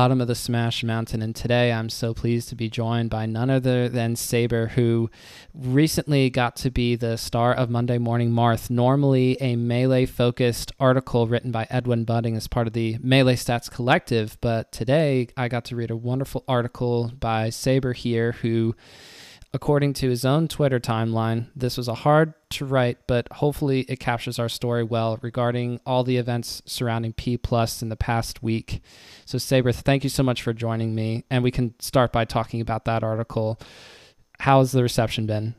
Bottom of the Smash Mountain, and today I'm so pleased to be joined by none other than Saber, who recently got to be the star of Monday Morning Marth, normally a melee focused article written by Edwin Budding as part of the Melee Stats Collective. But today I got to read a wonderful article by Saber here, who According to his own Twitter timeline, this was a hard to write, but hopefully it captures our story well regarding all the events surrounding P Plus in the past week. So, Saber, thank you so much for joining me. And we can start by talking about that article. How has the reception been?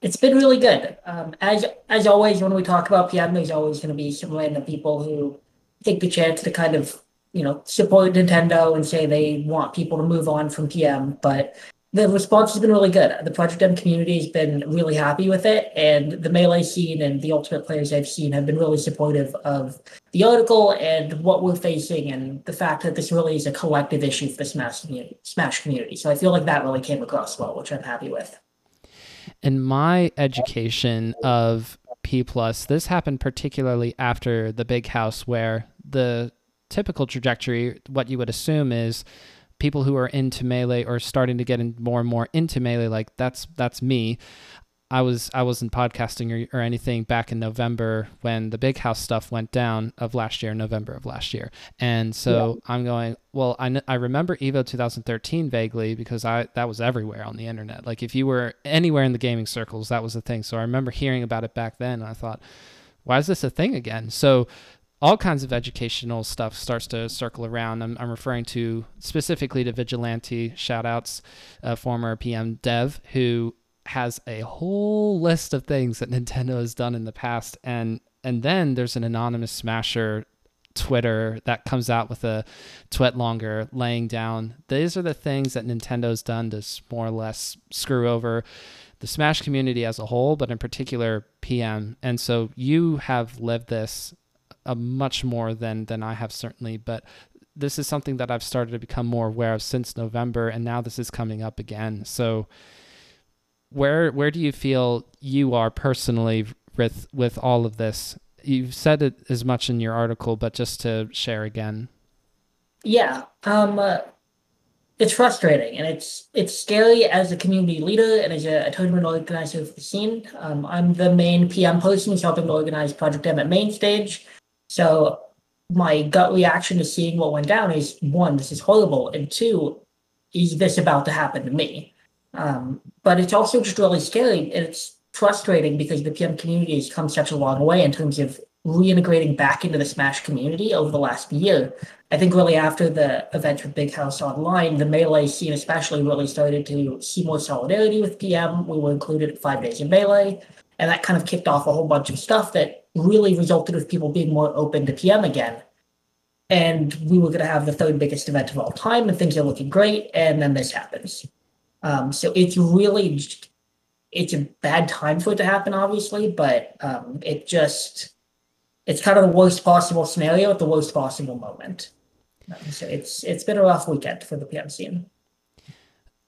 It's been really good. Um, as as always, when we talk about PM, there's always going to be some random people who take the chance to kind of you know support Nintendo and say they want people to move on from PM. But the response has been really good. The Project M community has been really happy with it, and the melee scene and the ultimate players I've seen have been really supportive of the article and what we're facing, and the fact that this really is a collective issue for the Smash community. Smash community. So I feel like that really came across well, which I'm happy with. In my education of P plus, this happened particularly after the big house, where the typical trajectory, what you would assume is people who are into melee or starting to get in more and more into melee like that's that's me. I was i wasn't podcasting or, or anything back in november when the big house stuff went down of last year november of last year. And so yeah. i'm going well I, I remember evo 2013 vaguely because i that was everywhere on the internet. Like if you were anywhere in the gaming circles that was the thing. So i remember hearing about it back then and i thought why is this a thing again? So all kinds of educational stuff starts to circle around. I'm, I'm referring to specifically to Vigilante, shout outs, uh, former PM Dev, who has a whole list of things that Nintendo has done in the past. And, and then there's an anonymous smasher Twitter that comes out with a tweet longer laying down. These are the things that Nintendo's done to more or less screw over the Smash community as a whole, but in particular PM. And so you have lived this a much more than than I have certainly, but this is something that I've started to become more aware of since November, and now this is coming up again. So, where where do you feel you are personally with with all of this? You've said it as much in your article, but just to share again. Yeah, um, uh, it's frustrating and it's it's scary as a community leader and as a, a tournament organizer for the scene. Um, I'm the main PM person helping to organize Project M at main stage. So my gut reaction to seeing what went down is one, this is horrible, and two, is this about to happen to me? Um, but it's also just really scary and it's frustrating because the PM community has come such a long way in terms of reintegrating back into the Smash community over the last year. I think really after the event with Big House Online, the Melee scene especially really started to see more solidarity with PM. We were included at Five Days in Melee, and that kind of kicked off a whole bunch of stuff that really resulted with people being more open to PM again. And we were going to have the third biggest event of all time, and things are looking great. And then this happens. Um, so it's really, it's a bad time for it to happen, obviously, but um, it just, it's kind of the worst possible scenario at the worst possible moment. Um, so it's it's been a rough weekend for the PM scene.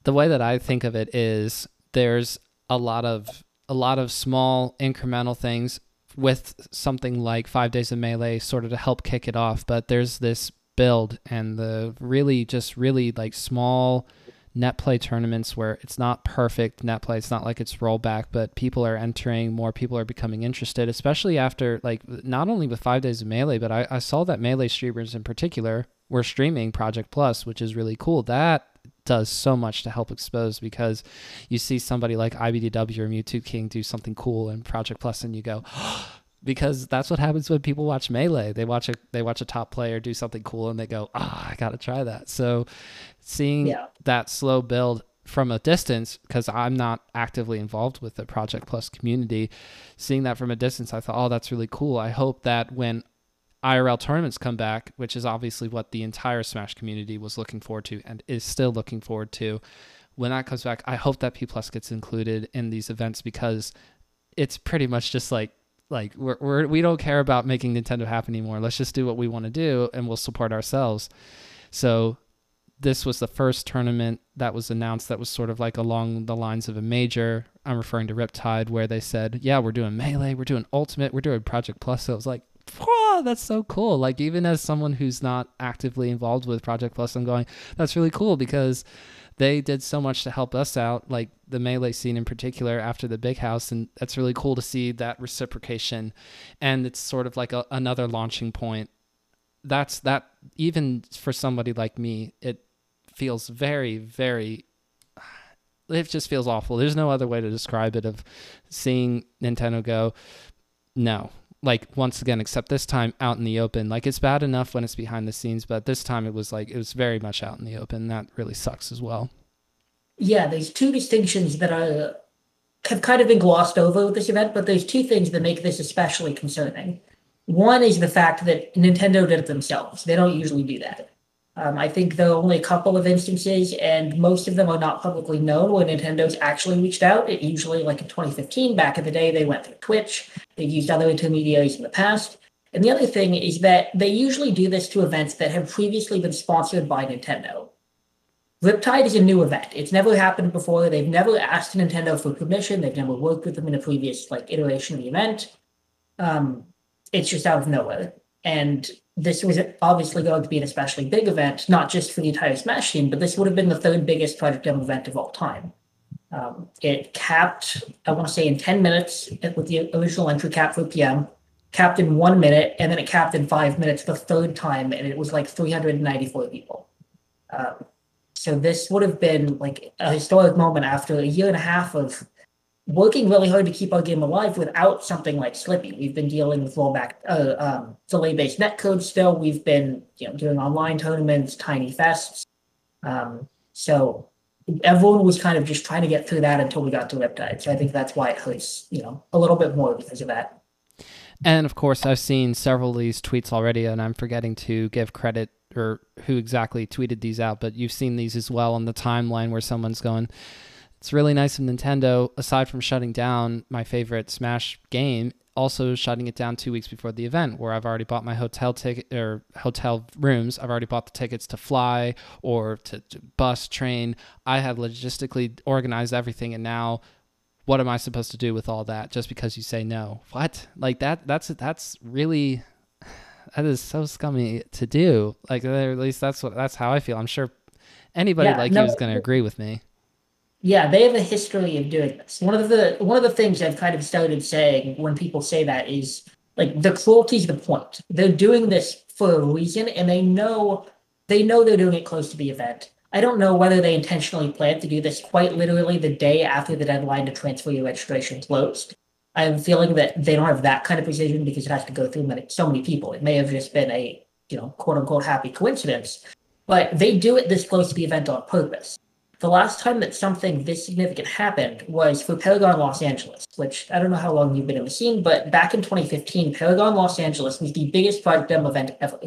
The way that I think of it is there's a lot of a lot of small incremental things with something like Five Days of Melee sort of to help kick it off. But there's this build and the really just really like small net play tournaments where it's not perfect net play. It's not like it's rollback, but people are entering, more people are becoming interested, especially after like not only with five days of melee, but I, I saw that melee streamers in particular were streaming Project Plus, which is really cool. That does so much to help expose because you see somebody like IBDW or Mewtwo King do something cool in Project Plus and you go, because that's what happens when people watch Melee. They watch a they watch a top player do something cool and they go, ah, oh, I gotta try that. So seeing yeah. that slow build from a distance, because I'm not actively involved with the Project Plus community, seeing that from a distance, I thought, oh, that's really cool. I hope that when IRL tournaments come back, which is obviously what the entire Smash community was looking forward to and is still looking forward to. When that comes back, I hope that P Plus gets included in these events because it's pretty much just like like we're, we're we don't care about making Nintendo happen anymore. Let's just do what we want to do and we'll support ourselves. So this was the first tournament that was announced that was sort of like along the lines of a major. I'm referring to Riptide, where they said, "Yeah, we're doing melee, we're doing ultimate, we're doing Project Plus." So it was like, that's so cool. Like even as someone who's not actively involved with Project Plus, I'm going, that's really cool because they did so much to help us out, like the melee scene in particular after the big house, and that's really cool to see that reciprocation, and it's sort of like a, another launching point. That's that even for somebody like me, it feels very, very. It just feels awful. There's no other way to describe it. Of seeing Nintendo go, no, like once again except this time out in the open. Like it's bad enough when it's behind the scenes but this time it was like it was very much out in the open. That really sucks as well. Yeah there's two distinctions that are have kind of been glossed over with this event but there's two things that make this especially concerning. One is the fact that nintendo did it themselves. They don't usually do that um, I think there are only a couple of instances, and most of them are not publicly known where Nintendo's actually reached out. It usually, like in 2015, back in the day, they went through Twitch. They've used other intermediaries in the past. And the other thing is that they usually do this to events that have previously been sponsored by Nintendo. Riptide is a new event. It's never happened before. They've never asked Nintendo for permission. They've never worked with them in a previous like iteration of the event. Um, it's just out of nowhere. And this was obviously going to be an especially big event, not just for the entire Smash team, but this would have been the third biggest Project M event of all time. Um, it capped, I want to say, in 10 minutes with the original entry cap for PM, capped in one minute, and then it capped in five minutes the third time, and it was like 394 people. Um, so this would have been like a historic moment after a year and a half of working really hard to keep our game alive without something like Slippi. We've been dealing with rollback, uh, um, delay-based netcode still. We've been, you know, doing online tournaments, tiny fests. Um, so everyone was kind of just trying to get through that until we got to Riptide. So I think that's why it hurts, you know, a little bit more because of that. And of course, I've seen several of these tweets already, and I'm forgetting to give credit or who exactly tweeted these out, but you've seen these as well on the timeline where someone's going, it's really nice of Nintendo, aside from shutting down my favorite Smash game, also shutting it down two weeks before the event, where I've already bought my hotel ticket or hotel rooms. I've already bought the tickets to fly or to, to bus, train. I have logistically organized everything, and now what am I supposed to do with all that just because you say no? What? Like that that's that's really that is so scummy to do. Like at least that's what that's how I feel. I'm sure anybody yeah, like no, you is going to agree with me. Yeah, they have a history of doing this. One of the one of the things I've kind of started saying when people say that is like the cruelty is the point. They're doing this for a reason, and they know they know they're doing it close to the event. I don't know whether they intentionally planned to do this quite literally the day after the deadline to transfer your registration closed. I have a feeling that they don't have that kind of precision because it has to go through many, so many people. It may have just been a you know quote unquote happy coincidence, but they do it this close to the event on purpose. The last time that something this significant happened was for Paragon Los Angeles, which I don't know how long you've been in the scene, but back in 2015, Paragon Los Angeles was the biggest Project M event ever.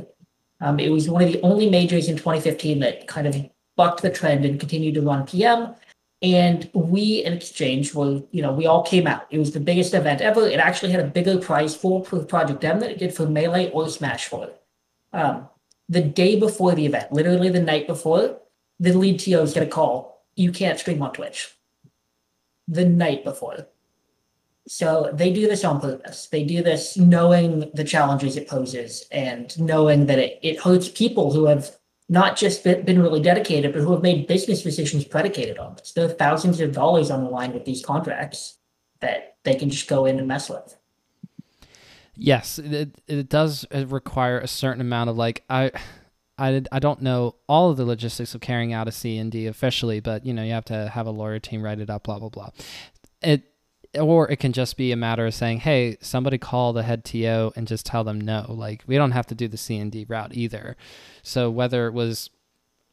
Um, it was one of the only majors in 2015 that kind of bucked the trend and continued to run PM. And we, in exchange, were, you know, we all came out. It was the biggest event ever. It actually had a bigger prize for Project M than it did for Melee or Smash 4. Um, the day before the event, literally the night before, the lead TOs get a call. You can't stream on Twitch. The night before. So they do this on purpose. They do this knowing the challenges it poses and knowing that it, it hurts people who have not just been, really dedicated, but who have made business decisions predicated on this. There are thousands of dollars on the line with these contracts that they can just go in and mess with. Yes, it, it does require a certain amount of like I I, I don't know all of the logistics of carrying out a C&D officially, but you know you have to have a lawyer team write it up, blah blah blah. It or it can just be a matter of saying, hey, somebody call the head TO and just tell them no. Like we don't have to do the C&D route either. So whether it was,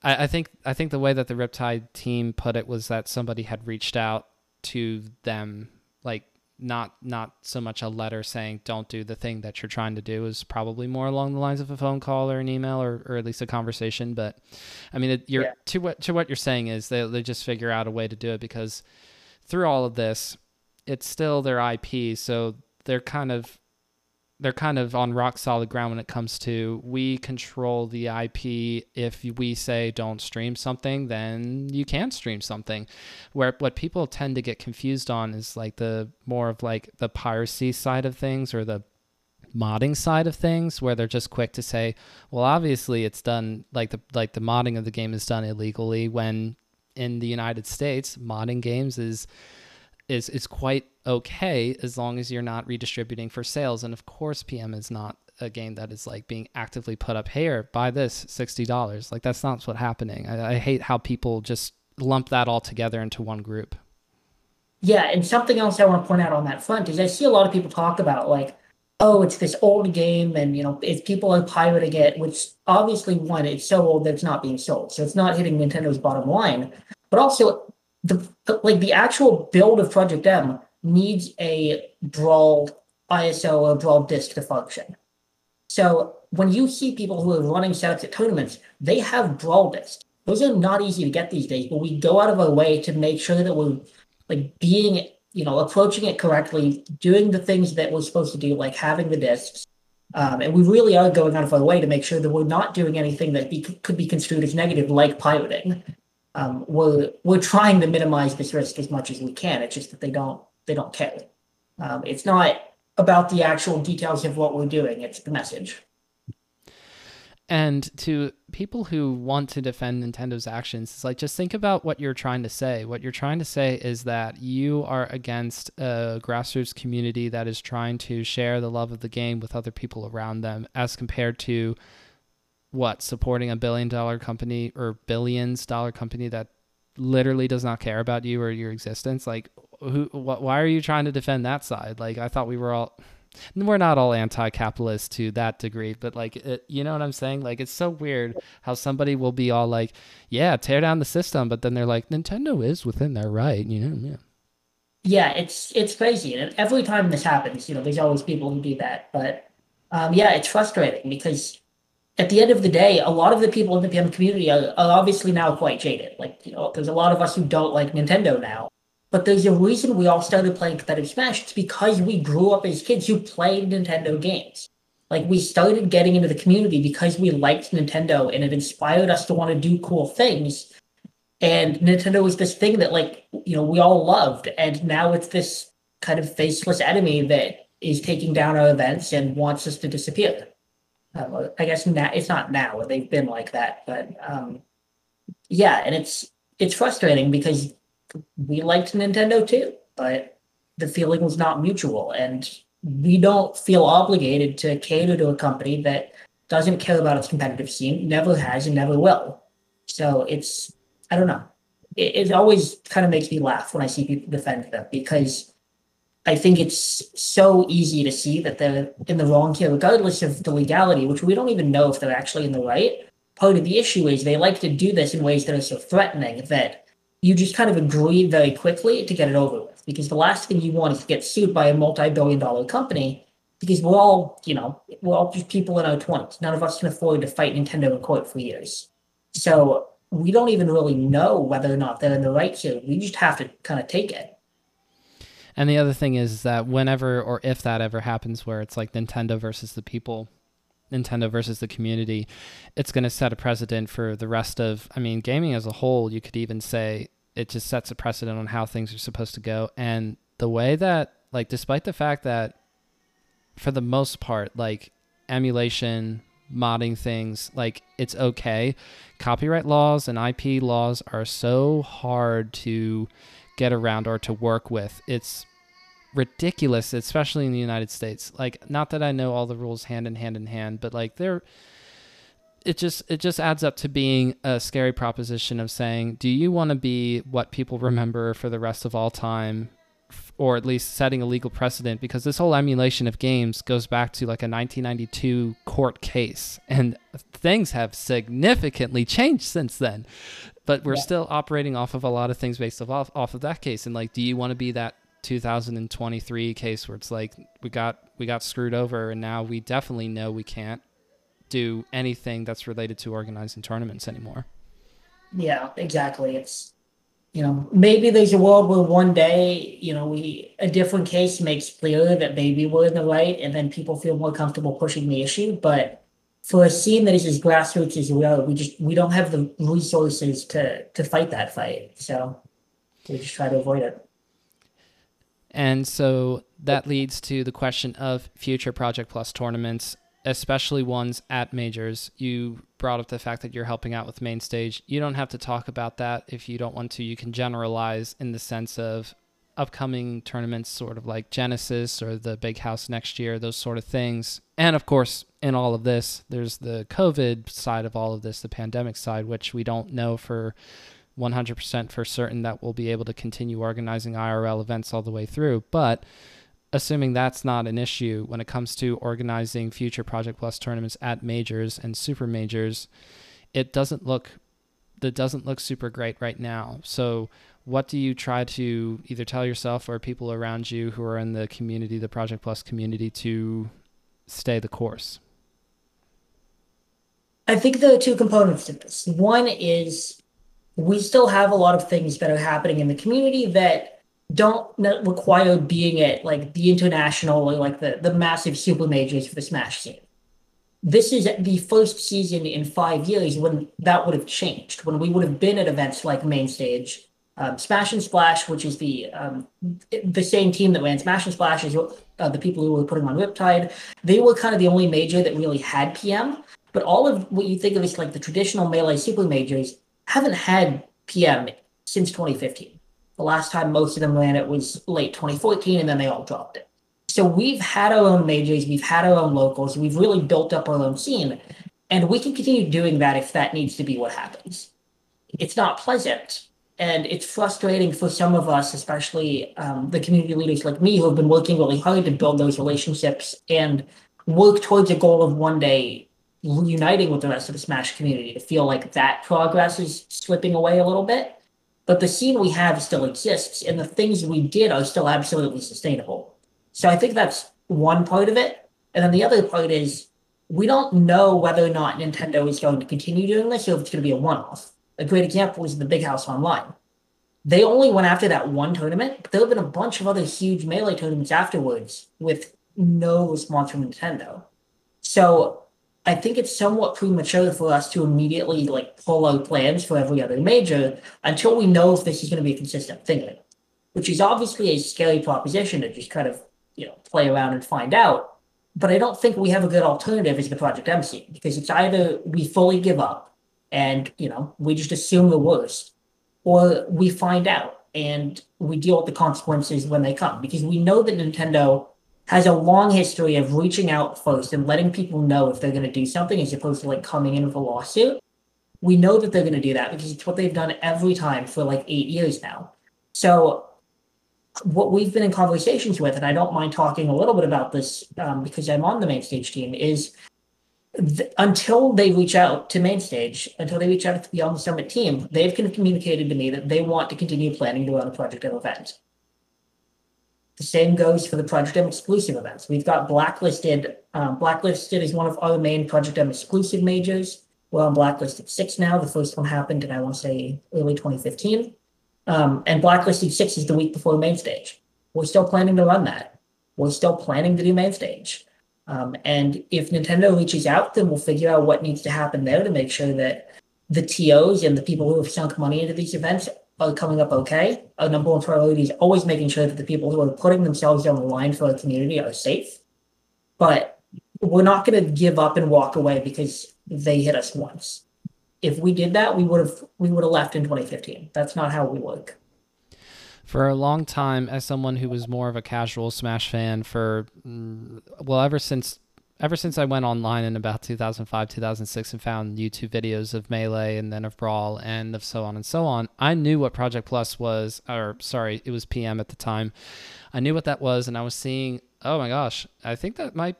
I, I think I think the way that the Riptide team put it was that somebody had reached out to them like not not so much a letter saying don't do the thing that you're trying to do is probably more along the lines of a phone call or an email or, or at least a conversation but i mean it, you're yeah. to what to what you're saying is they, they just figure out a way to do it because through all of this it's still their ip so they're kind of they're kind of on rock solid ground when it comes to we control the IP. If we say don't stream something, then you can't stream something. Where what people tend to get confused on is like the more of like the piracy side of things or the modding side of things where they're just quick to say, well, obviously it's done like the like the modding of the game is done illegally when in the United States modding games is is is quite okay as long as you're not redistributing for sales. And of course, PM is not a game that is like being actively put up here buy this $60 like that's not what's happening. I, I hate how people just lump that all together into one group. Yeah and something else i want to point out on that front is i see a lot of people talk about like oh it's this old game and you know if people are pirating it which obviously one it's so old that it's not being sold so it's not hitting nintendo's bottom line. But also the, the like the actual build of project m needs a brawl iso or brawl disk to function so when you see people who are running setups at tournaments, they have brawl discs. Those are not easy to get these days, but we go out of our way to make sure that we're like being, you know, approaching it correctly, doing the things that we're supposed to do, like having the discs. Um, and we really are going out of our way to make sure that we're not doing anything that be, could be construed as negative, like pirating. Um, we're we're trying to minimize this risk as much as we can. It's just that they don't they don't care. Um, it's not about the actual details of what we're doing. It's the message. And to people who want to defend Nintendo's actions, it's like just think about what you're trying to say. What you're trying to say is that you are against a grassroots community that is trying to share the love of the game with other people around them, as compared to what supporting a billion dollar company or billions dollar company that literally does not care about you or your existence. Like who wh- why are you trying to defend that side like i thought we were all we're not all anti-capitalist to that degree but like it, you know what i'm saying like it's so weird how somebody will be all like yeah tear down the system but then they're like nintendo is within their right you know yeah yeah it's it's crazy and every time this happens you know there's always people who do that but um, yeah it's frustrating because at the end of the day a lot of the people in the pm community are, are obviously now quite jaded like you know there's a lot of us who don't like nintendo now but there's a reason we all started playing competitive Smash. It's because we grew up as kids who played Nintendo games. Like we started getting into the community because we liked Nintendo and it inspired us to want to do cool things. And Nintendo was this thing that like, you know, we all loved. And now it's this kind of faceless enemy that is taking down our events and wants us to disappear. Um, I guess now it's not now. They've been like that, but um, yeah, and it's it's frustrating because we liked Nintendo too, but the feeling was not mutual. And we don't feel obligated to cater to a company that doesn't care about its competitive scene, never has, and never will. So it's, I don't know. It, it always kind of makes me laugh when I see people defend them because I think it's so easy to see that they're in the wrong here, regardless of the legality, which we don't even know if they're actually in the right. Part of the issue is they like to do this in ways that are so threatening that you just kind of agree very quickly to get it over with. Because the last thing you want is to get sued by a multi-billion dollar company because we're all, you know, we're all just people in our 20s. None of us can afford to fight Nintendo in court for years. So we don't even really know whether or not they're in the right here. We just have to kind of take it. And the other thing is that whenever or if that ever happens where it's like Nintendo versus the people, Nintendo versus the community, it's going to set a precedent for the rest of, I mean, gaming as a whole. You could even say it just sets a precedent on how things are supposed to go. And the way that, like, despite the fact that for the most part, like, emulation, modding things, like, it's okay. Copyright laws and IP laws are so hard to get around or to work with. It's ridiculous, especially in the United States. Like, not that I know all the rules hand in hand in hand, but like, they're it just it just adds up to being a scary proposition of saying, do you want to be what people remember for the rest of all time, or at least setting a legal precedent? Because this whole emulation of games goes back to like a 1992 court case, and things have significantly changed since then. But we're yeah. still operating off of a lot of things based off off of that case. And like, do you want to be that 2023 case where it's like we got we got screwed over, and now we definitely know we can't do anything that's related to organizing tournaments anymore. Yeah, exactly. It's you know maybe there's a world where one day you know we a different case makes clear that maybe we're in the right, and then people feel more comfortable pushing the issue. But for a scene that is as grassroots as we are, we just we don't have the resources to to fight that fight. So we just try to avoid it. And so that leads to the question of future Project Plus tournaments, especially ones at majors. You brought up the fact that you're helping out with main stage. You don't have to talk about that if you don't want to. You can generalize in the sense of upcoming tournaments, sort of like Genesis or the Big House next year, those sort of things. And of course, in all of this, there's the COVID side of all of this, the pandemic side, which we don't know for 100% for certain that we'll be able to continue organizing IRL events all the way through. But assuming that's not an issue when it comes to organizing future Project Plus tournaments at majors and super majors, it doesn't look that doesn't look super great right now. So what do you try to either tell yourself or people around you who are in the community, the Project Plus community, to stay the course? I think there are two components to this. One is we still have a lot of things that are happening in the community that don't require being at like the international or like the, the massive super majors for the Smash scene. This is the first season in five years when that would have changed, when we would have been at events like Main Stage, um, Smash and Splash, which is the um, the same team that ran Smash and Splash as uh, the people who were putting on Riptide. They were kind of the only major that really had PM. But all of what you think of as like the traditional melee super majors haven't had PM since 2015. The last time most of them landed was late 2014, and then they all dropped it. So we've had our own majors, we've had our own locals, we've really built up our own scene, and we can continue doing that if that needs to be what happens. It's not pleasant, and it's frustrating for some of us, especially um, the community leaders like me, who have been working really hard to build those relationships and work towards a goal of one day reuniting with the rest of the Smash community to feel like that progress is slipping away a little bit. But the scene we have still exists, and the things we did are still absolutely sustainable. So I think that's one part of it. And then the other part is we don't know whether or not Nintendo is going to continue doing this or if it's going to be a one off. A great example is the Big House Online. They only went after that one tournament, but there have been a bunch of other huge Melee tournaments afterwards with no response from Nintendo. So I think it's somewhat premature for us to immediately like pull out plans for every other major until we know if this is going to be a consistent thing, which is obviously a scary proposition to just kind of you know play around and find out. But I don't think we have a good alternative as the Project MC because it's either we fully give up and you know we just assume the worst, or we find out and we deal with the consequences when they come because we know that Nintendo has a long history of reaching out first and letting people know if they're going to do something as opposed to like coming in with a lawsuit. We know that they're going to do that because it's what they've done every time for like eight years now. So, what we've been in conversations with, and I don't mind talking a little bit about this um, because I'm on the main stage team, is th- until they reach out to main stage, until they reach out to the the Summit team, they've communicated to me that they want to continue planning to run a Project M event. The same goes for the Project M exclusive events. We've got Blacklisted. Um, Blacklisted is one of our main Project M exclusive majors. We're on Blacklisted 6 now. The first one happened in, I want to say, early 2015. Um, and Blacklisted 6 is the week before the main stage. We're still planning to run that. We're still planning to do main stage. Um, and if Nintendo reaches out, then we'll figure out what needs to happen there to make sure that the TOs and the people who have sunk money into these events are coming up okay. Our number one priority is always making sure that the people who are putting themselves on the line for our community are safe. But we're not going to give up and walk away because they hit us once. If we did that, we would have we would have left in 2015. That's not how we work. For a long time, as someone who was more of a casual Smash fan, for well, ever since ever since I went online in about 2005, 2006 and found YouTube videos of Melee and then of Brawl and of so on and so on, I knew what Project Plus was, or sorry, it was PM at the time. I knew what that was, and I was seeing, oh my gosh, I think that might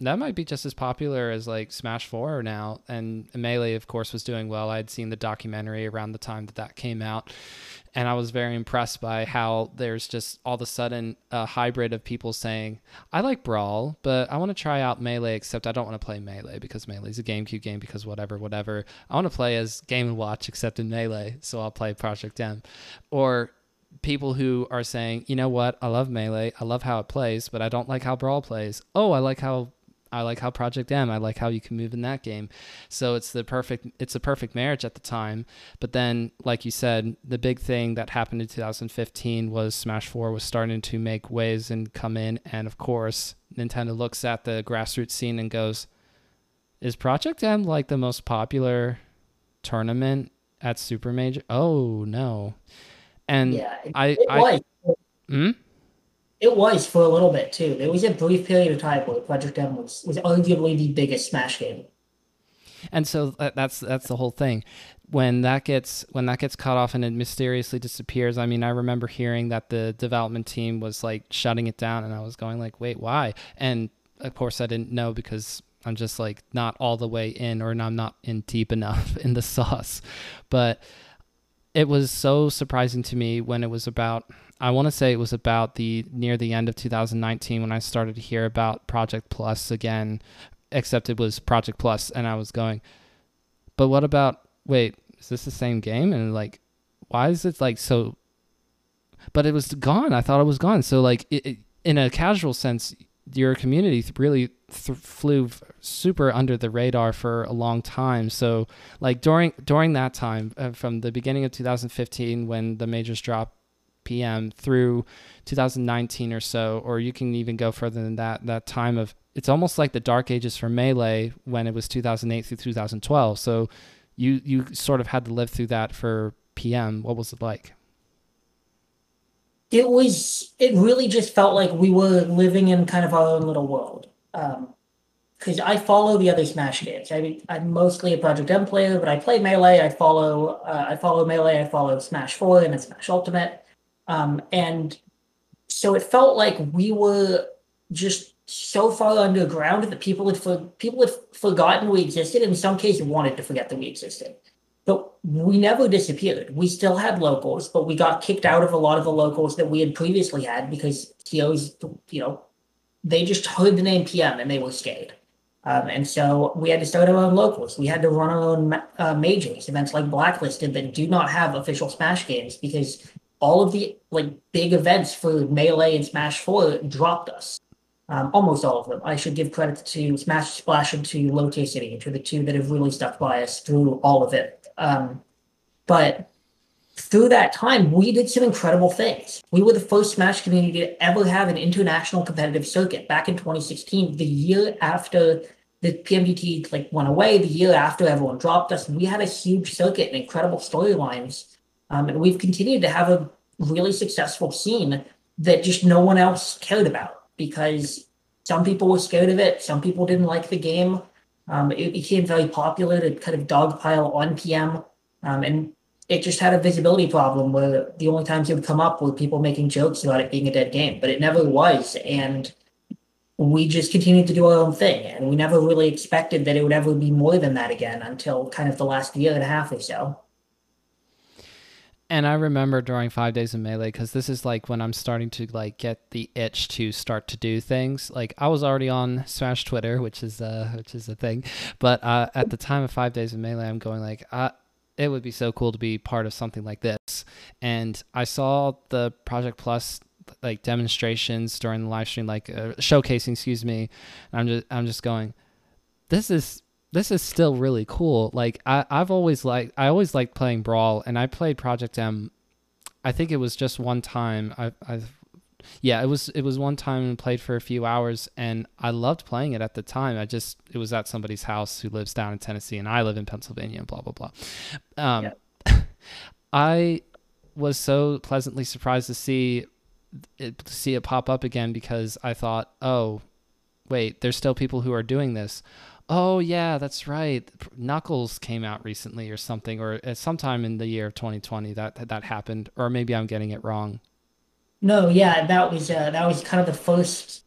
that might be just as popular as like Smash 4 now. And Melee, of course, was doing well. I'd seen the documentary around the time that that came out and I was very impressed by how there's just all of a sudden a hybrid of people saying, I like Brawl, but I want to try out Melee, except I don't want to play Melee because Melee is a GameCube game because whatever, whatever. I want to play as Game & Watch, except in Melee, so I'll play Project M. Or people who are saying, you know what, I love Melee, I love how it plays, but I don't like how Brawl plays. Oh, I like how I like how Project M. I like how you can move in that game. So it's the perfect it's a perfect marriage at the time. But then, like you said, the big thing that happened in 2015 was Smash 4 was starting to make waves and come in, and of course, Nintendo looks at the grassroots scene and goes, "Is Project M like the most popular tournament at Super Major?" Oh no. And Yeah, it, I it I hmm? It was for a little bit too. There was a brief period of time where Project M was, was arguably the biggest Smash game. And so that's that's the whole thing. When that gets when that gets cut off and it mysteriously disappears. I mean, I remember hearing that the development team was like shutting it down, and I was going like, "Wait, why?" And of course, I didn't know because I'm just like not all the way in, or I'm not in deep enough in the sauce. But it was so surprising to me when it was about. I want to say it was about the near the end of 2019 when I started to hear about Project Plus again, except it was Project Plus, and I was going, but what about wait, is this the same game? And like, why is it like so? But it was gone. I thought it was gone. So like, it, it, in a casual sense, your community really th- flew super under the radar for a long time. So like during during that time, uh, from the beginning of 2015 when the majors dropped PM through 2019 or so, or you can even go further than that. That time of it's almost like the dark ages for melee when it was 2008 through 2012. So you you sort of had to live through that for PM. What was it like? It was, it really just felt like we were living in kind of our own little world. Um, because I follow the other Smash games. I mean, I'm mostly a Project M player, but I play Melee. I follow, uh, I follow Melee. I follow Smash Four and Smash Ultimate. Um, and so it felt like we were just so far underground that people had for, people had forgotten we existed. In some cases, wanted to forget that we existed. But we never disappeared. We still had locals, but we got kicked out of a lot of the locals that we had previously had because TOs, you know, they just heard the name PM and they were scared. Um, and so we had to start our own locals. We had to run our own uh, majors, events like Blacklisted that do not have official Smash games because all of the like big events for Melee and Smash 4 dropped us. Um, almost all of them. I should give credit to Smash Splash and to Low City, which are the two that have really stuck by us through all of it. Um, but through that time, we did some incredible things. We were the first Smash community to ever have an international competitive circuit back in 2016, the year after the PMGT like went away, the year after everyone dropped us. We had a huge circuit and incredible storylines, um, and we've continued to have a really successful scene that just no one else cared about because some people were scared of it, some people didn't like the game. Um, it became very popular to kind of dogpile on PM, um, and it just had a visibility problem where the only times it would come up were people making jokes about it being a dead game, but it never was. And we just continued to do our own thing. And we never really expected that it would ever be more than that again until kind of the last year and a half or so. And I remember during five days of melee because this is like when I'm starting to like get the itch to start to do things. Like I was already on Smash Twitter, which is uh which is a thing, but uh, at the time of five days of melee, I'm going like, uh, it would be so cool to be part of something like this. And I saw the Project Plus like demonstrations during the live stream, like uh, showcasing, excuse me. I'm just I'm just going, this is this is still really cool. Like I, I've always liked I always liked playing Brawl and I played Project M I think it was just one time. I I've yeah, it was it was one time and played for a few hours and I loved playing it at the time. I just it was at somebody's house who lives down in Tennessee and I live in Pennsylvania and blah blah blah. Um I was so pleasantly surprised to see it to see it pop up again because I thought, "Oh, wait, there's still people who are doing this." Oh yeah, that's right. Knuckles came out recently or something, or at sometime in the year of 2020 that that happened, or maybe I'm getting it wrong. No, yeah, that was uh, that was kind of the first.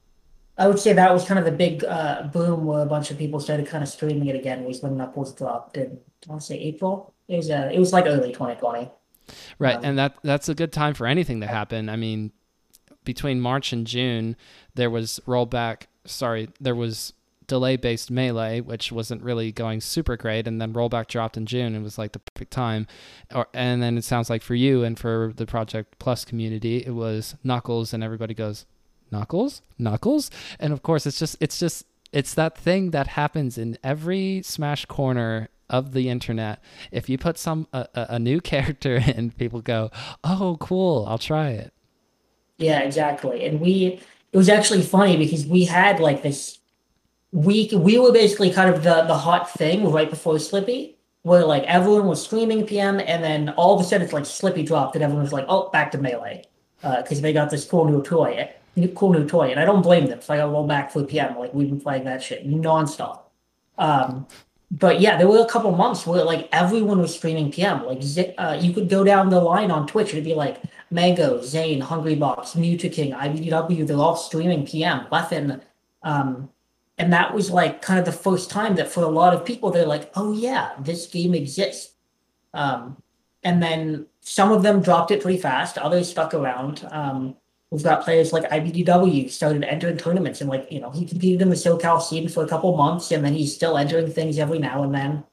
I would say that was kind of the big uh, boom where a bunch of people started kind of streaming it again. Was when Knuckles dropped in I want to say April. It was uh, it was like early 2020. Right, Um, and that that's a good time for anything to happen. I mean, between March and June, there was rollback. Sorry, there was delay based melee, which wasn't really going super great, and then rollback dropped in June and was like the perfect time. Or and then it sounds like for you and for the Project Plus community, it was Knuckles, and everybody goes Knuckles, Knuckles, and of course it's just it's just it's that thing that happens in every Smash corner of the internet. If you put some a, a new character in, people go, "Oh, cool! I'll try it." Yeah, exactly. And we it was actually funny because we had like this week we were basically kind of the the hot thing right before Slippi, where like everyone was streaming PM, and then all of a sudden it's like Slippi dropped, and everyone was like, "Oh, back to melee," because uh, they got this cool new toy, cool new toy, and I don't blame them. Like I roll back for PM, like we've been playing that shit nonstop. Um, but yeah, there were a couple months where like everyone was streaming PM. Like uh, you could go down the line on Twitch and it'd be like Mango, Zain, Hungrybox, Mewtwo IBDW. They're all streaming PM. Leffen, um, and that was like kind of the first time that for a lot of people they're like, oh yeah, this game exists. Um, and then some of them dropped it pretty fast. Others stuck around. Um, We've got players like IBDW started entering tournaments and like, you know, he competed in the SoCal scene for a couple months and then he's still entering things every now and then.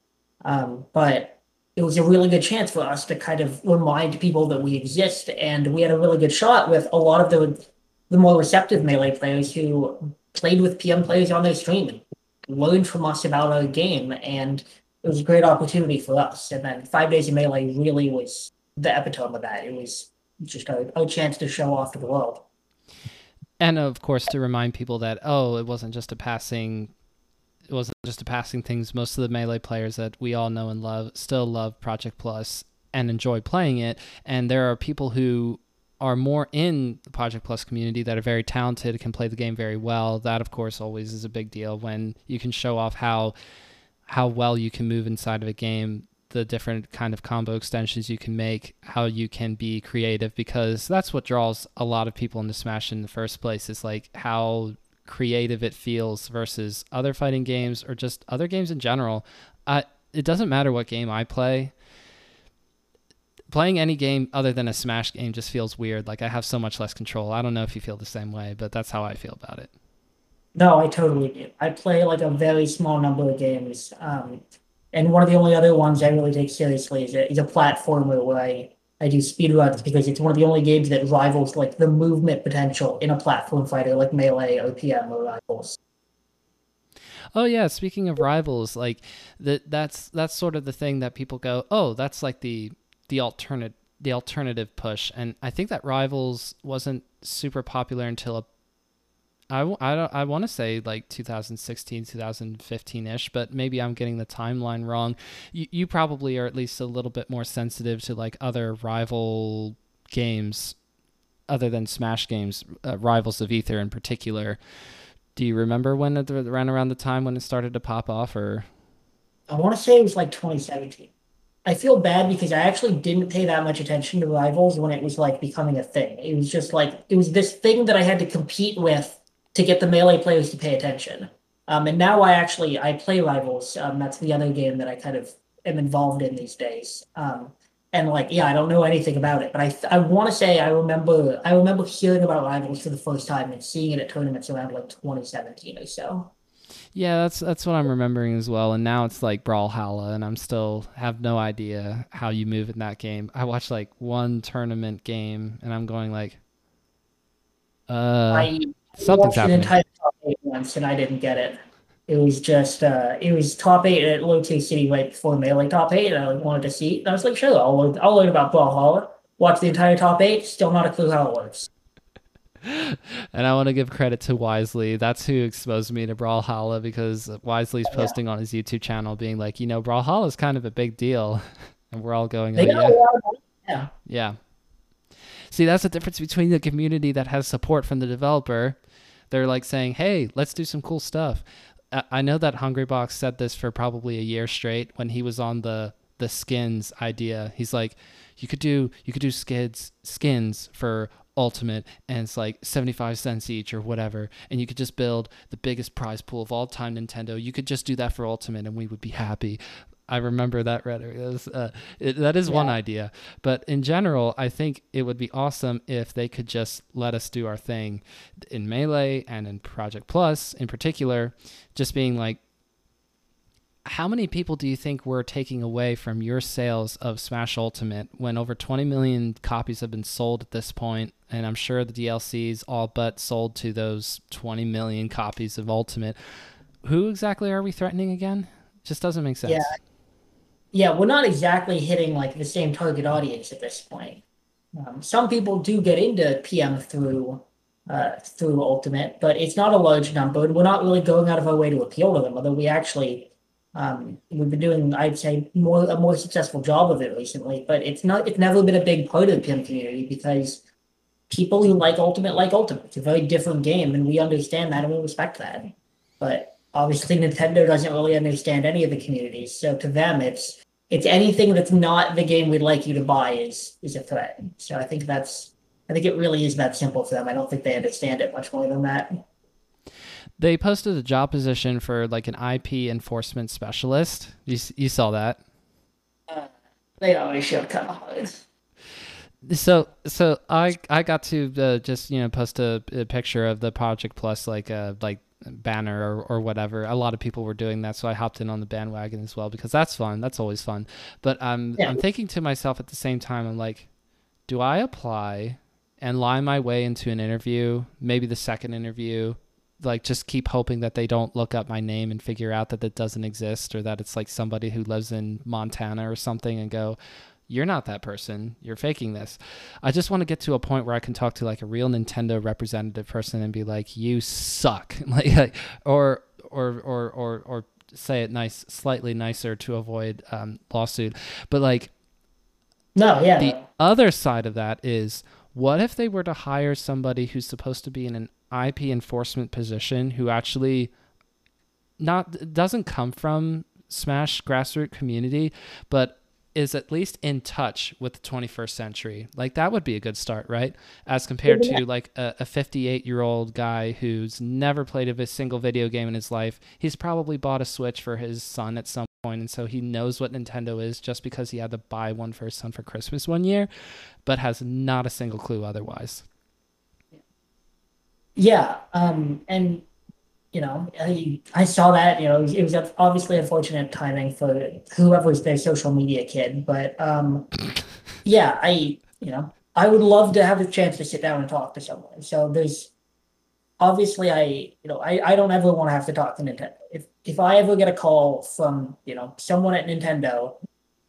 Um, but it was a really good chance for us to kind of remind people that we exist. And we had a really good shot with a lot of the the more receptive melee players who played with PM players on their stream and learned from us about our game. And it was a great opportunity for us. And then five days of melee really was the epitome of that. It was just a, chance to show off to the world. And of course, to remind people that oh, it wasn't just a passing, it wasn't just a passing things. Most of the melee players that we all know and love still love Project Plus and enjoy playing it. And there are people who are more in the Project Plus community that are very talented, can play the game very well. That, of course, always is a big deal when you can show off how how well you can move inside of a game the different kind of combo extensions you can make, how you can be creative, because that's what draws a lot of people into Smash in the first place is like how creative it feels versus other fighting games or just other games in general. Uh, it doesn't matter what game I play. Playing any game other than a Smash game just feels weird. Like I have so much less control. I don't know if you feel the same way, but that's how I feel about it. No, I totally do. I play like a very small number of games. Um, and one of the only other ones I really take seriously is a, is a platformer where I, I do speedruns because it's one of the only games that rivals like the movement potential in a platform fighter like Melee or PM or Rivals. Oh yeah, speaking of rivals, like that that's that's sort of the thing that people go, "Oh, that's like the the alternate the alternative push." And I think that Rivals wasn't super popular until a, I, I, don't, I want to say like 2016, 2015 ish, but maybe I'm getting the timeline wrong. You, you probably are at least a little bit more sensitive to like other rival games other than Smash games, uh, Rivals of Aether in particular. Do you remember when it ran around the time when it started to pop off or? I want to say it was like 2017. I feel bad because I actually didn't pay that much attention to Rivals when it was like becoming a thing. It was just like, it was this thing that I had to compete with to get the melee players to pay attention. Um, and now I actually I play Rivals. Um, that's the other game that I kind of am involved in these days. Um, and like, yeah, I don't know anything about it, but I I want to say I remember I remember hearing about Rivals for the first time and seeing it at tournaments around like 2017 or so. Yeah, that's that's what I'm remembering as well. And now it's like Brawlhalla, and I'm still have no idea how you move in that game. I watched like one tournament game, and I'm going like, uh, I Something's happening. An entire top eight once, and I didn't get it. It was just uh, it was top eight at Low Tier City right before Melee top eight, and I wanted to see. It. And I was like, sure, I'll learn, I'll learn about Brawlhalla. Watch the entire top eight, still not a clue how it works. and I want to give credit to Wisely. That's who exposed me to Brawlhalla because Wisely's posting yeah. on his YouTube channel, being like, you know, Brawlhalla is kind of a big deal, and we're all going, oh, yeah. yeah, yeah. See, that's the difference between the community that has support from the developer they're like saying, "Hey, let's do some cool stuff." I know that Hungrybox said this for probably a year straight when he was on the the skins idea. He's like, "You could do you could do skins skins for ultimate and it's like 75 cents each or whatever and you could just build the biggest prize pool of all time Nintendo. You could just do that for ultimate and we would be happy." I remember that rhetoric. That is, uh, it, that is yeah. one idea. But in general, I think it would be awesome if they could just let us do our thing in Melee and in Project Plus in particular, just being like, how many people do you think we're taking away from your sales of Smash Ultimate when over 20 million copies have been sold at this point, and I'm sure the DLCs all but sold to those 20 million copies of Ultimate? who exactly are we threatening again? Just doesn't make sense. Yeah. Yeah, we're not exactly hitting like the same target audience at this point. Um, some people do get into PM through uh, through Ultimate, but it's not a large number, and we're not really going out of our way to appeal to them. Although we actually um, we've been doing, I'd say, more a more successful job of it recently. But it's not it's never been a big part of the PM community because people who like Ultimate like Ultimate. It's a very different game, and we understand that and we respect that. But obviously, Nintendo doesn't really understand any of the communities, so to them, it's it's anything that's not the game we'd like you to buy is is a threat. So I think that's I think it really is that simple for them. I don't think they understand it much more than that. They posted a job position for like an IP enforcement specialist. You you saw that? Uh, they always show hard. So so I I got to uh, just you know post a, a, picture of the Project Plus like a like banner or, or whatever. A lot of people were doing that, so I hopped in on the bandwagon as well because that's fun. That's always fun. But I'm yeah. I'm thinking to myself at the same time, I'm like, do I apply and lie my way into an interview, maybe the second interview, like just keep hoping that they don't look up my name and figure out that it doesn't exist or that it's like somebody who lives in Montana or something and go, you're not that person. You're faking this. I just want to get to a point where I can talk to like a real Nintendo representative person and be like, "You suck," like, or or or or or say it nice, slightly nicer to avoid um, lawsuit. But like, no, yeah. The other side of that is, what if they were to hire somebody who's supposed to be in an IP enforcement position who actually not doesn't come from Smash grassroots community, but is at least in touch with the 21st century. Like that would be a good start, right? As compared to like a 58 year old guy who's never played a single video game in his life. He's probably bought a Switch for his son at some point, and so he knows what Nintendo is just because he had to buy one for his son for Christmas one year, but has not a single clue otherwise. Yeah, um, and you know, I, I saw that, you know, it was obviously unfortunate timing for whoever whoever's their social media kid, but um, yeah, I, you know, I would love to have the chance to sit down and talk to someone. So there's obviously I, you know, I, I don't ever want to have to talk to Nintendo. If if I ever get a call from, you know, someone at Nintendo,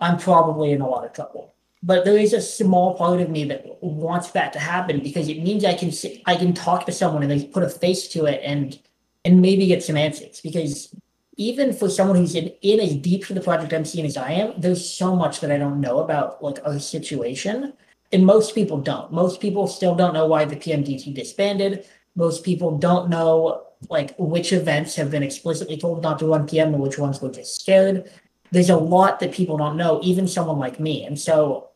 I'm probably in a lot of trouble. But there is a small part of me that wants that to happen because it means I can sit, I can talk to someone and they put a face to it and and maybe get some answers because even for someone who's in, in as deep to the project I'm seeing as I am, there's so much that I don't know about like our situation. And most people don't. Most people still don't know why the PMDT disbanded. Most people don't know like which events have been explicitly told not to run PM and which ones were just scared. There's a lot that people don't know, even someone like me. And so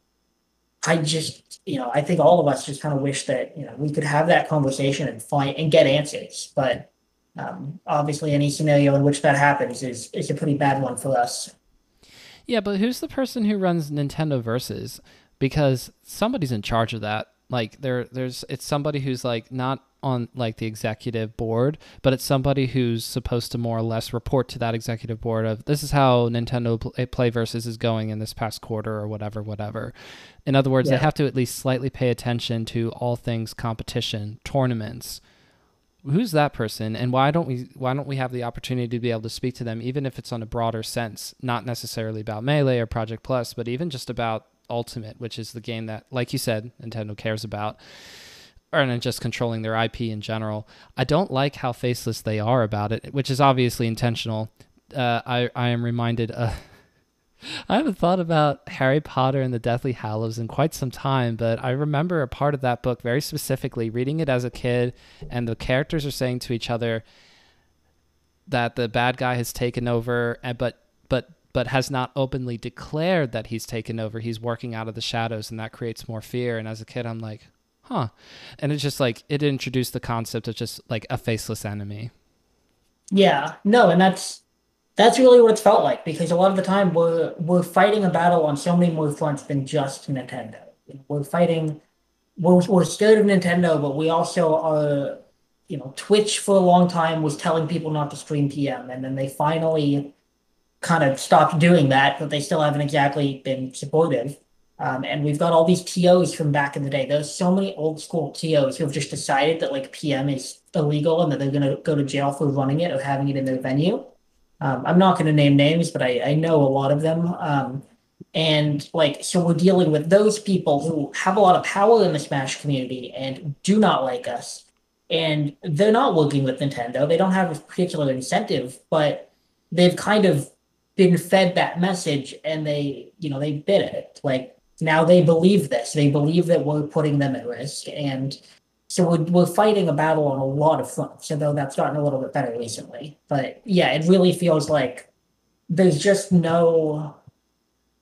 I just, you know, I think all of us just kind of wish that, you know, we could have that conversation and find and get answers. But um, obviously, any scenario in which that happens is is a pretty bad one for us. Yeah, but who's the person who runs Nintendo Versus? Because somebody's in charge of that. Like there, there's it's somebody who's like not on like the executive board, but it's somebody who's supposed to more or less report to that executive board of this is how Nintendo eh, Play Versus is going in this past quarter or whatever, whatever. In other words, yeah. they have to at least slightly pay attention to all things competition, tournaments, who's that person and why don't we why don't we have the opportunity to be able to speak to them even if it's on a broader sense not necessarily about melee or project plus but even just about ultimate which is the game that like you said nintendo cares about or just controlling their ip in general i don't like how faceless they are about it which is obviously intentional uh, I, I am reminded uh, I haven't thought about Harry Potter and the Deathly Hallows in quite some time, but I remember a part of that book very specifically, reading it as a kid, and the characters are saying to each other that the bad guy has taken over, but but but has not openly declared that he's taken over. He's working out of the shadows, and that creates more fear. And as a kid, I'm like, huh. And it's just like it introduced the concept of just like a faceless enemy. Yeah, no, and that's that's really what it's felt like because a lot of the time we're we're fighting a battle on so many more fronts than just Nintendo. We're fighting we're we're scared of Nintendo, but we also are you know, Twitch for a long time was telling people not to stream PM and then they finally kind of stopped doing that, but they still haven't exactly been supportive. Um, and we've got all these TOs from back in the day. There's so many old school TOs who have just decided that like PM is illegal and that they're gonna go to jail for running it or having it in their venue. Um, I'm not gonna name names, but I, I know a lot of them. Um, and like so we're dealing with those people who have a lot of power in the Smash community and do not like us. And they're not working with Nintendo. They don't have a particular incentive, but they've kind of been fed that message and they, you know, they bit it. Like now they believe this. They believe that we're putting them at risk. And so we're, we're fighting a battle on a lot of fronts, although that's gotten a little bit better recently. But yeah, it really feels like there's just no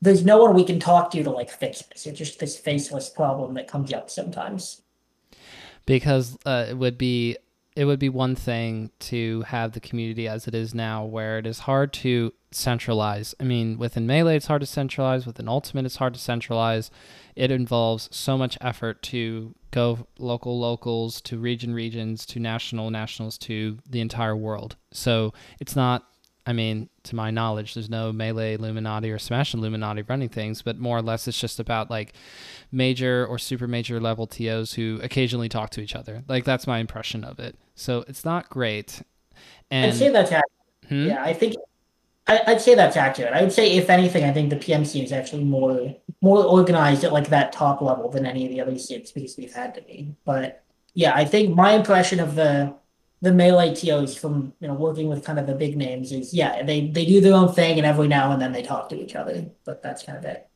there's no one we can talk to to like fix this. It's just this faceless problem that comes up sometimes. Because uh, it would be it would be one thing to have the community as it is now, where it is hard to centralize. I mean, within Melee, it's hard to centralize. Within Ultimate, it's hard to centralize. It involves so much effort to go local locals to region regions to national nationals to the entire world. So it's not I mean, to my knowledge, there's no Melee Illuminati or Smash Illuminati running things, but more or less it's just about like major or super major level TOs who occasionally talk to each other. Like that's my impression of it. So it's not great. And I'd say that's accurate. Hmm? Yeah, I think I, would say that's accurate. I would say if anything, I think the PMC is actually more more organized at like that top level than any of the other seats because we've had to be. But yeah, I think my impression of the the melee TOs from you know working with kind of the big names is yeah they they do their own thing and every now and then they talk to each other but that's kind of it.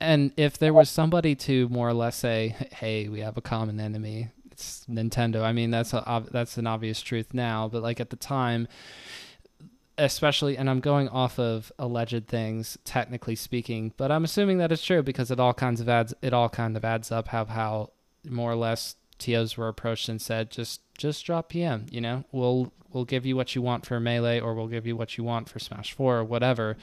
And if there was somebody to more or less say, "Hey, we have a common enemy," it's Nintendo. I mean, that's a that's an obvious truth now, but like at the time, especially, and I'm going off of alleged things, technically speaking, but I'm assuming that it's true because it all kinds of adds it all kind of adds up how how more or less TOs were approached and said, just just drop PM. You know, we'll we'll give you what you want for melee, or we'll give you what you want for Smash Four, or whatever.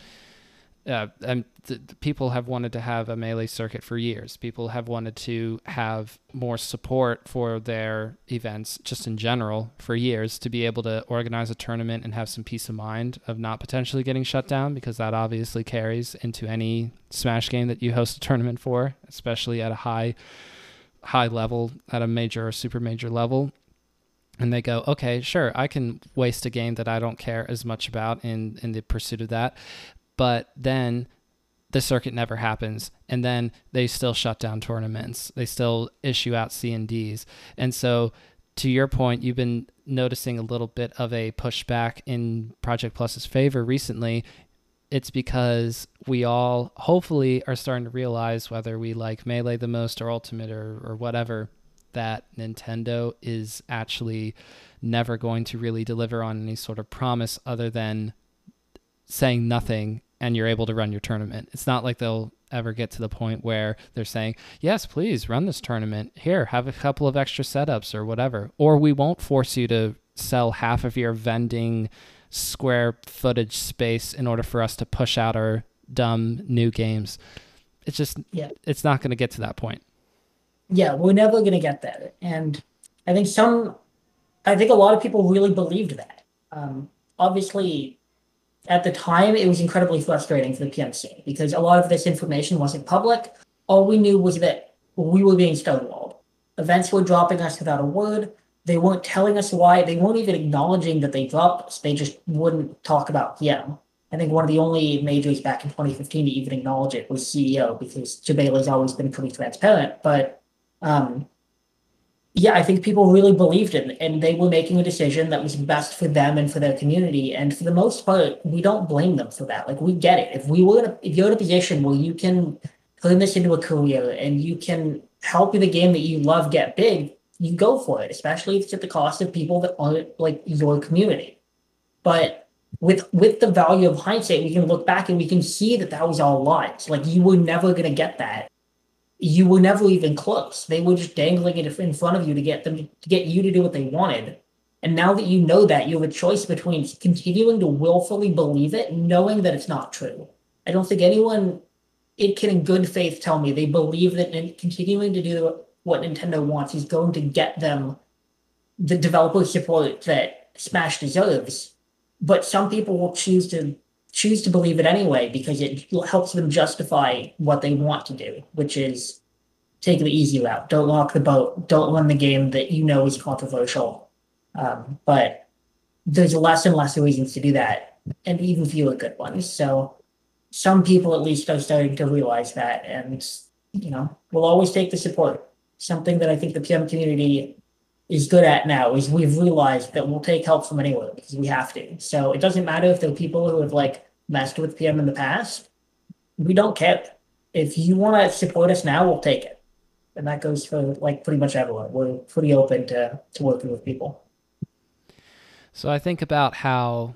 Uh, and th- people have wanted to have a melee circuit for years. People have wanted to have more support for their events, just in general, for years, to be able to organize a tournament and have some peace of mind of not potentially getting shut down, because that obviously carries into any Smash game that you host a tournament for, especially at a high high level at a major or super major level and they go okay sure i can waste a game that i don't care as much about in in the pursuit of that. But then the circuit never happens and then they still shut down tournaments. They still issue out c and d's. And so to your point you've been noticing a little bit of a pushback in project plus's favor recently. It's because we all hopefully are starting to realize whether we like Melee the most or Ultimate or, or whatever, that Nintendo is actually never going to really deliver on any sort of promise other than saying nothing and you're able to run your tournament. It's not like they'll ever get to the point where they're saying, yes, please run this tournament. Here, have a couple of extra setups or whatever. Or we won't force you to sell half of your vending square footage space in order for us to push out our dumb new games. It's just yeah. it's not going to get to that point. Yeah, we're never going to get there. And I think some I think a lot of people really believed that. Um, obviously at the time it was incredibly frustrating for the PMC because a lot of this information wasn't public. All we knew was that we were being stonewalled. Events were dropping us without a word. They weren't telling us why. They weren't even acknowledging that they dropped us. They just wouldn't talk about PM. I think one of the only majors back in 2015 to even acknowledge it was CEO because has always been pretty transparent. But um, yeah, I think people really believed in and they were making a decision that was best for them and for their community. And for the most part, we don't blame them for that. Like we get it. If we were in a, if you're in a position where you can turn this into a career and you can help the game that you love get big, you go for it, especially if it's at the cost of people that aren't like your community. But with with the value of hindsight, we can look back and we can see that that was all lies. Like you were never gonna get that. You were never even close. They were just dangling it in front of you to get them to get you to do what they wanted. And now that you know that, you have a choice between continuing to willfully believe it, knowing that it's not true. I don't think anyone it can in good faith tell me they believe that and continuing to do what Nintendo wants is going to get them the developer support that Smash deserves. But some people will choose to choose to believe it anyway because it helps them justify what they want to do, which is take the easy route. Don't lock the boat. Don't run the game that you know is controversial. Um, but there's less and less reasons to do that, and even fewer good ones. So some people at least are starting to realize that, and you know, we'll always take the support. Something that I think the PM community is good at now is we've realized that we'll take help from anywhere because we have to. So it doesn't matter if there are people who have like messed with PM in the past. We don't care. If you want to support us now, we'll take it. And that goes for like pretty much everyone. We're pretty open to, to working with people. So I think about how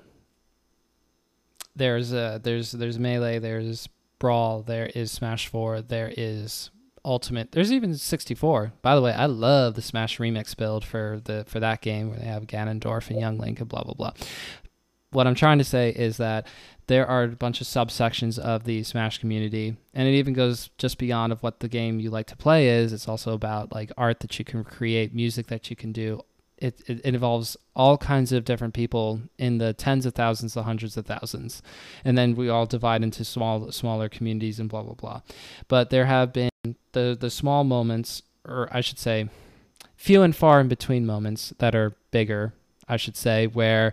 there's a, there's there's melee, there's brawl, there is Smash Four, there is Ultimate. There's even 64. By the way, I love the Smash Remix build for the for that game where they have Ganondorf and Young Link and blah blah blah. What I'm trying to say is that there are a bunch of subsections of the Smash community, and it even goes just beyond of what the game you like to play is. It's also about like art that you can create, music that you can do, it, it, it, involves all kinds of different people in the tens of thousands the hundreds of thousands and then we all divide into small smaller communities and blah blah blah but there have been the the small moments or i should say few and far in between moments that are bigger i should say where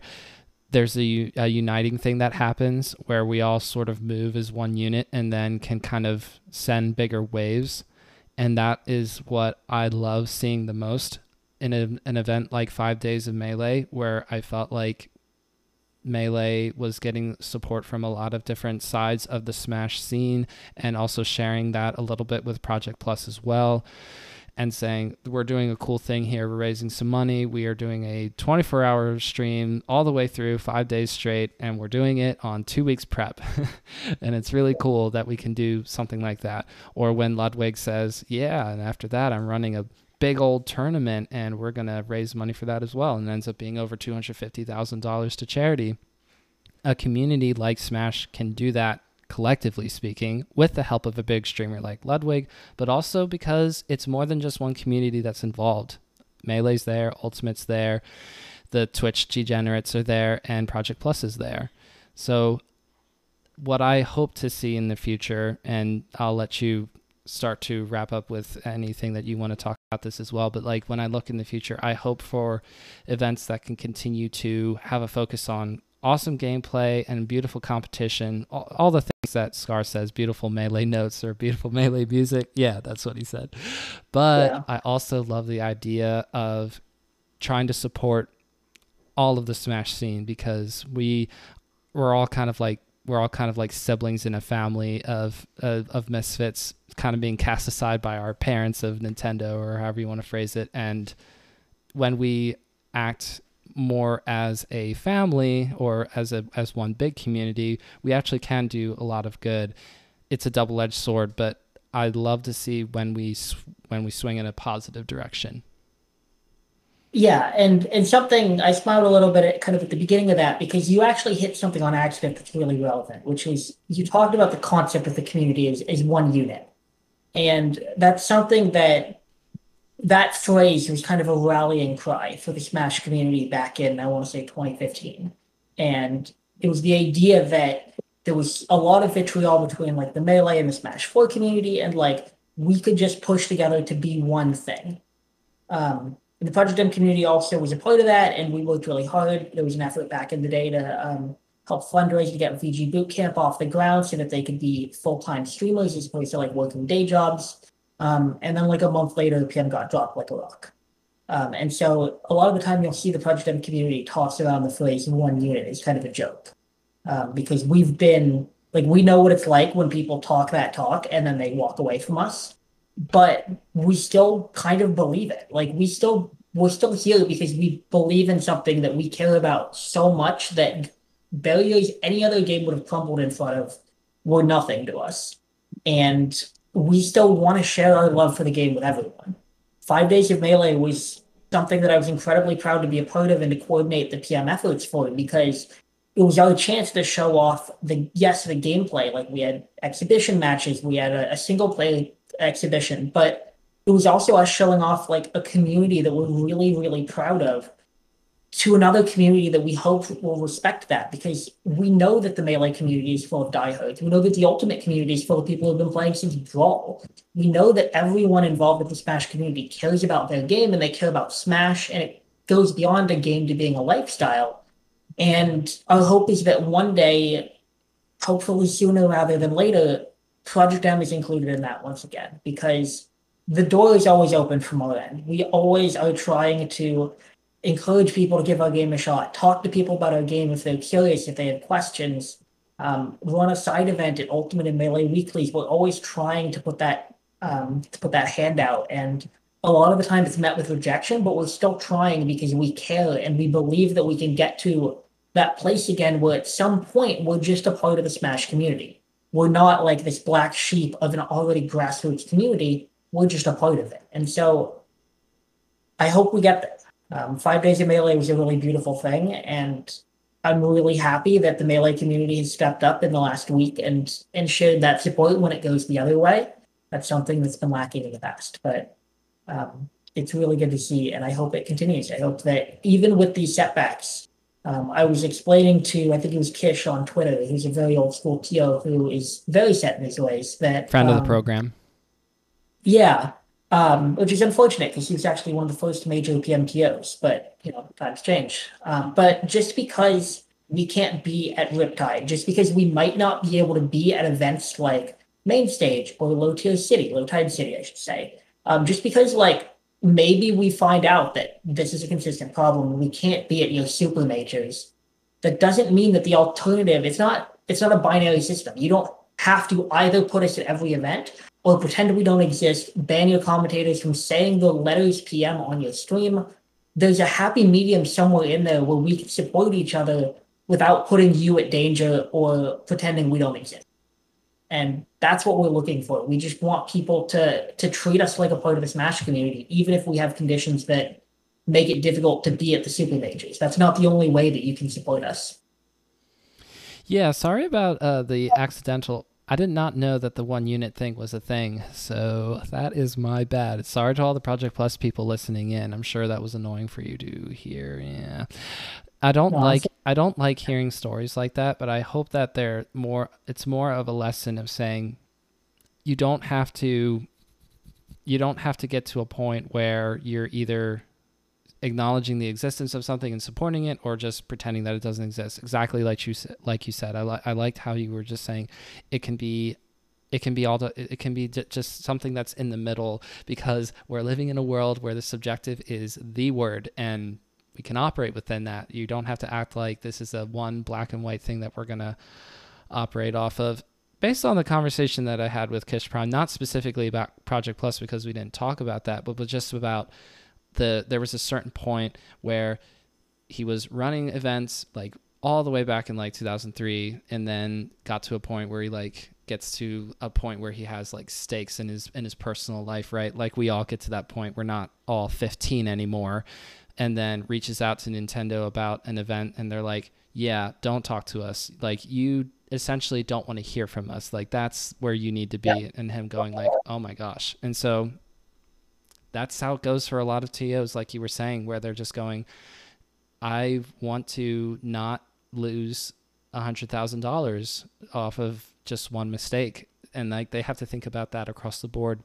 there's a, a uniting thing that happens where we all sort of move as one unit and then can kind of send bigger waves. And that is what i love seeing the most in a, an event like Five Days of Melee, where I felt like Melee was getting support from a lot of different sides of the Smash scene and also sharing that a little bit with Project Plus as well. And saying, we're doing a cool thing here. We're raising some money. We are doing a 24 hour stream all the way through five days straight, and we're doing it on two weeks prep. and it's really cool that we can do something like that. Or when Ludwig says, Yeah, and after that, I'm running a big old tournament and we're going to raise money for that as well and ends up being over $250,000 to charity. A community like Smash can do that collectively speaking with the help of a big streamer like Ludwig, but also because it's more than just one community that's involved. Melee's there, Ultimate's there, the Twitch degenerates are there, and Project Plus is there. So what I hope to see in the future, and I'll let you start to wrap up with anything that you want to talk about this as well. But like when I look in the future, I hope for events that can continue to have a focus on awesome gameplay and beautiful competition. All, all the things that Scar says, beautiful melee notes or beautiful melee music. Yeah, that's what he said. But yeah. I also love the idea of trying to support all of the Smash scene because we we're all kind of like we're all kind of like siblings in a family of of misfits, kind of being cast aside by our parents of Nintendo or however you want to phrase it. And when we act more as a family or as a as one big community, we actually can do a lot of good. It's a double edged sword, but I'd love to see when we when we swing in a positive direction. Yeah, and and something I smiled a little bit at kind of at the beginning of that because you actually hit something on accident that's really relevant, which is you talked about the concept of the community as, as one unit. And that's something that that phrase was kind of a rallying cry for the Smash community back in, I want to say 2015. And it was the idea that there was a lot of vitriol between like the Melee and the Smash 4 community, and like we could just push together to be one thing. Um, the Project M community also was a part of that, and we worked really hard. There was an effort back in the day to um, help fundraise to get VG Bootcamp off the ground so that they could be full time streamers as opposed to like working day jobs. Um, and then like a month later, the PM got dropped like a rock. Um, and so a lot of the time you'll see the Project M community toss around the phrase one unit is kind of a joke um, because we've been like, we know what it's like when people talk that talk and then they walk away from us but we still kind of believe it. Like we still we're still here because we believe in something that we care about so much that barriers any other game would have crumbled in front of were nothing to us. And we still want to share our love for the game with everyone. Five Days of Melee was something that I was incredibly proud to be a part of and to coordinate the PM efforts for because it was our chance to show off the yes the gameplay like we had exhibition matches we had a, a single play exhibition, but it was also us showing off like a community that we're really, really proud of to another community that we hope will respect that because we know that the melee community is full of diehards. We know that the ultimate community is full of people who've been playing since Brawl. We know that everyone involved with the Smash community cares about their game and they care about Smash, and it goes beyond a game to being a lifestyle. And our hope is that one day, hopefully sooner rather than later, Project M is included in that once again because the door is always open from our end. We always are trying to encourage people to give our game a shot, talk to people about our game if they're curious, if they have questions, um, run a side event at Ultimate and Melee Weeklies. We're always trying to put that um, to put that hand out, and a lot of the time it's met with rejection, but we're still trying because we care and we believe that we can get to that place again where at some point we're just a part of the Smash community. We're not like this black sheep of an already grassroots community. We're just a part of it, and so I hope we get there. Um, Five Days of Melee was a really beautiful thing, and I'm really happy that the Melee community has stepped up in the last week and and shared that support when it goes the other way. That's something that's been lacking in the past, but um, it's really good to see, and I hope it continues. I hope that even with these setbacks, um, I was explaining to I think it was Kish on Twitter, who's a very old school TO who is very set in his ways. That friend of the um, program. Yeah, um, which is unfortunate because he was actually one of the first major PMTOs, but you know, times change. Um, but just because we can't be at Riptide, just because we might not be able to be at events like Main Stage or Low Tier City, Low Tide City, I should say, um, just because like maybe we find out that this is a consistent problem we can't be at your super majors, that doesn't mean that the alternative, it's not, it's not a binary system. You don't have to either put us at every event or pretend we don't exist, ban your commentators from saying the letters PM on your stream. There's a happy medium somewhere in there where we can support each other without putting you at danger or pretending we don't exist. And that's what we're looking for. We just want people to to treat us like a part of the Smash community, even if we have conditions that make it difficult to be at the super majors. That's not the only way that you can support us. Yeah, sorry about uh, the accidental I did not know that the one unit thing was a thing, so that is my bad. Sorry to all the Project Plus people listening in. I'm sure that was annoying for you to hear. Yeah. I don't like I don't like hearing stories like that, but I hope that they're more it's more of a lesson of saying you don't have to you don't have to get to a point where you're either acknowledging the existence of something and supporting it or just pretending that it doesn't exist. Exactly like you said like you said. I, li- I liked how you were just saying it can be it can be all the, it can be just something that's in the middle because we're living in a world where the subjective is the word and we can operate within that. You don't have to act like this is a one black and white thing that we're going to operate off of. Based on the conversation that i had with kish prime not specifically about project plus because we didn't talk about that but, just about the there was a certain point where he was running events like all the way back in like 2003 and then got to a point where he like gets to a point where he has like stakes in his in his personal life right? Like we all get to that point. We're not all 15 anymore and then reaches out to Nintendo about an event and they're like yeah don't talk to us like you essentially don't want to hear from us like that's where you need to be yeah. and him going like oh my gosh and so that's how it goes for a lot of TOs, like you were saying, where they're just going, I want to not lose a hundred thousand dollars off of just one mistake. And like they have to think about that across the board,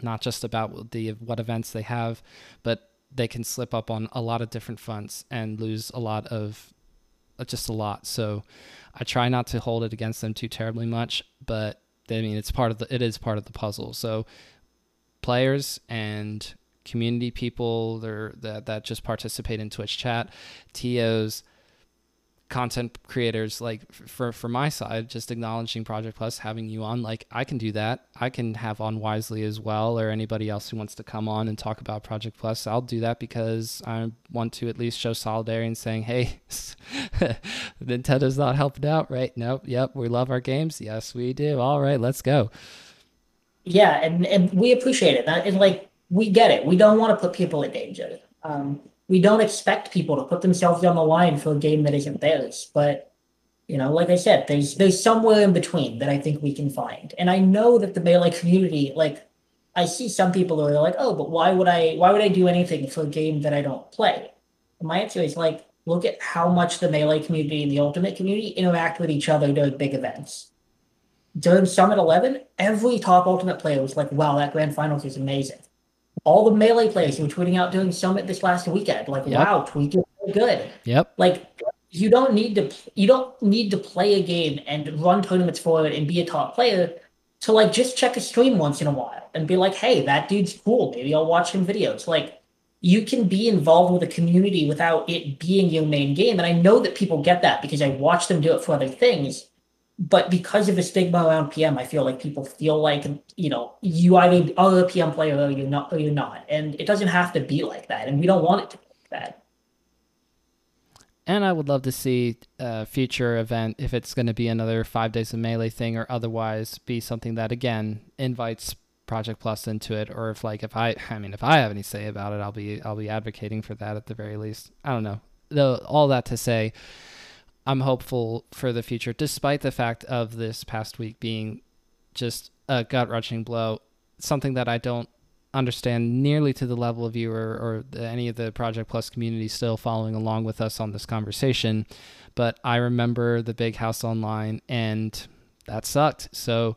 not just about the what events they have, but they can slip up on a lot of different fronts and lose a lot of uh, just a lot. So I try not to hold it against them too terribly much, but I mean it's part of the it is part of the puzzle. So players and community people that that just participate in Twitch chat, TOs, content creators like for for my side just acknowledging project plus having you on like i can do that. I can have on wisely as well or anybody else who wants to come on and talk about project plus. I'll do that because i want to at least show solidarity and saying hey nintendo's not helping out right? Nope. Yep. We love our games. Yes we do. All right. Let's go. Yeah, and and we appreciate it. And like we get it. We don't want to put people in danger. Um, we don't expect people to put themselves on the line for a game that isn't theirs. But you know, like I said, there's there's somewhere in between that I think we can find. And I know that the melee community, like I see some people who are like, oh, but why would I why would I do anything for a game that I don't play? My answer is like, look at how much the Melee community and the Ultimate community interact with each other during big events. During Summit 11, every top Ultimate player was like, wow, that Grand Finals is amazing. All the Melee players who were tweeting out doing Summit this last weekend, like, Yep. wow, Tweek is good. Yep. Like, you don't need to you don't need to play a game and run tournaments for it and be a top player to like just check a stream once in a while and be like, hey, that dude's cool. Maybe I'll watch him videos. Like you can be involved with a community without it being your main game. And I know that people get that because I watch them do it for other things. But because of the stigma around PM, I feel like people feel like you know you either are a PM player or you're not or you're not. And it doesn't have to be like that. And we don't want it to be like that. And I would love to see a future event if it's going to be another five days of melee thing or otherwise be something that again invites Project Plus into it. Or if like if I I mean if I have any say about it, I'll be I'll be advocating for that at the very least. I don't know. Though all that to say, I'm hopeful for the future, despite the fact of this past week being just a gut wrenching blow. Something that I don't understand nearly to the level of you or, or the, any of the Project Plus community still following along with us on this conversation. But I remember the Big House Online, and that sucked. So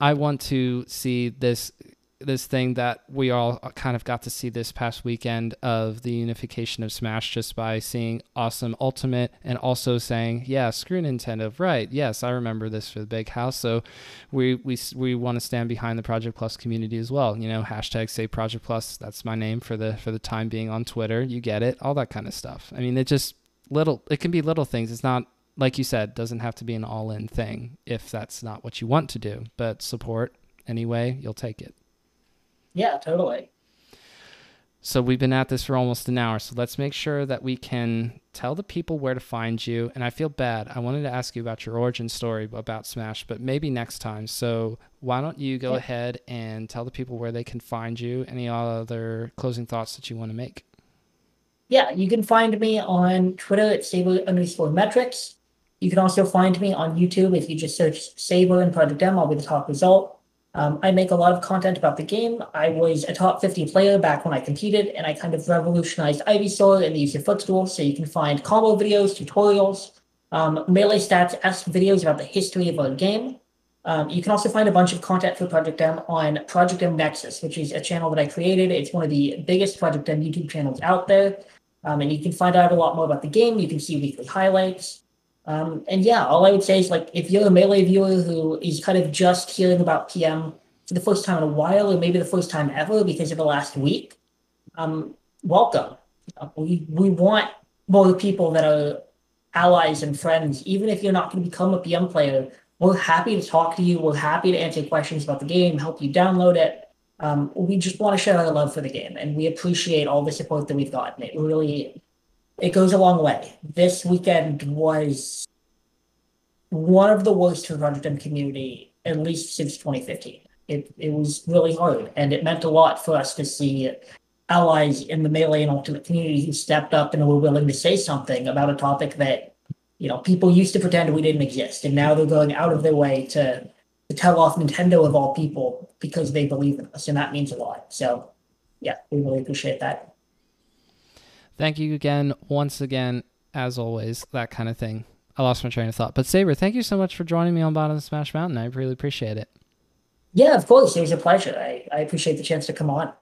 I want to see this this thing that we all kind of got to see this past weekend of the unification of Smash just by seeing awesome Ultimate and also saying, yeah, screw Nintendo. Right. Yes, I remember this for the big house. So we we we want to stand behind the Project Plus community as well. You know, hashtag say Project Plus. That's my name for the for the time being on Twitter. You get it. All that kind of stuff. I mean, it just little it can be little things. It's not like you said, doesn't have to be an all in thing if that's not what you want to do. But support anyway, you'll take it. Yeah, totally. So we've been at this for almost an hour. So let's make sure that we can tell the people where to find you. And I feel bad. I wanted to ask you about your origin story about Smash, but maybe next time. So why don't you go Yeah. ahead and tell the people where they can find you? Any other closing thoughts that you want to make? Yeah, you can find me on Twitter at Saber underscore metrics. You can also find me on YouTube if you just search Saber and Project M, I'll be the top result. Um, I make a lot of content about the game. I was a top 50 player back when I competed, and I kind of revolutionized Ivysaur and the use of footstool, so you can find combo videos, tutorials, um, melee stats, videos about the history of our game. Um, you can also find a bunch of content for Project M on Project M Nexus, which is a channel that I created. It's one of the biggest Project M YouTube channels out there. Um, and you can find out a lot more about the game. You can see weekly highlights. Um, and yeah, all I would say is like if you're a melee viewer who is kind of just hearing about PM for the first time in a while, or maybe the first time ever because of the last week, um, welcome. We we want more people that are allies and friends, even if you're not going to become a PM player. We're happy to talk to you. We're happy to answer questions about the game, help you download it. Um, we just want to share our love for the game, and we appreciate all the support that we've gotten. It really, it goes a long way. This weekend was one of the worst for the Project community, at least since 2015. It it was really hard, and it meant a lot for us to see allies in the melee and ultimate community who stepped up and were willing to say something about a topic that you know people used to pretend we didn't exist, and now they're going out of their way to to tell off Nintendo of all people because they believe in us, and that means a lot. So, yeah, we really appreciate that. Thank you again, once again, as always, that kind of thing. I lost my train of thought. But Saber, thank you so much for joining me on Bottom of Smash Mountain. I really appreciate it. Yeah, of course, it was a pleasure. I, I appreciate the chance to come on.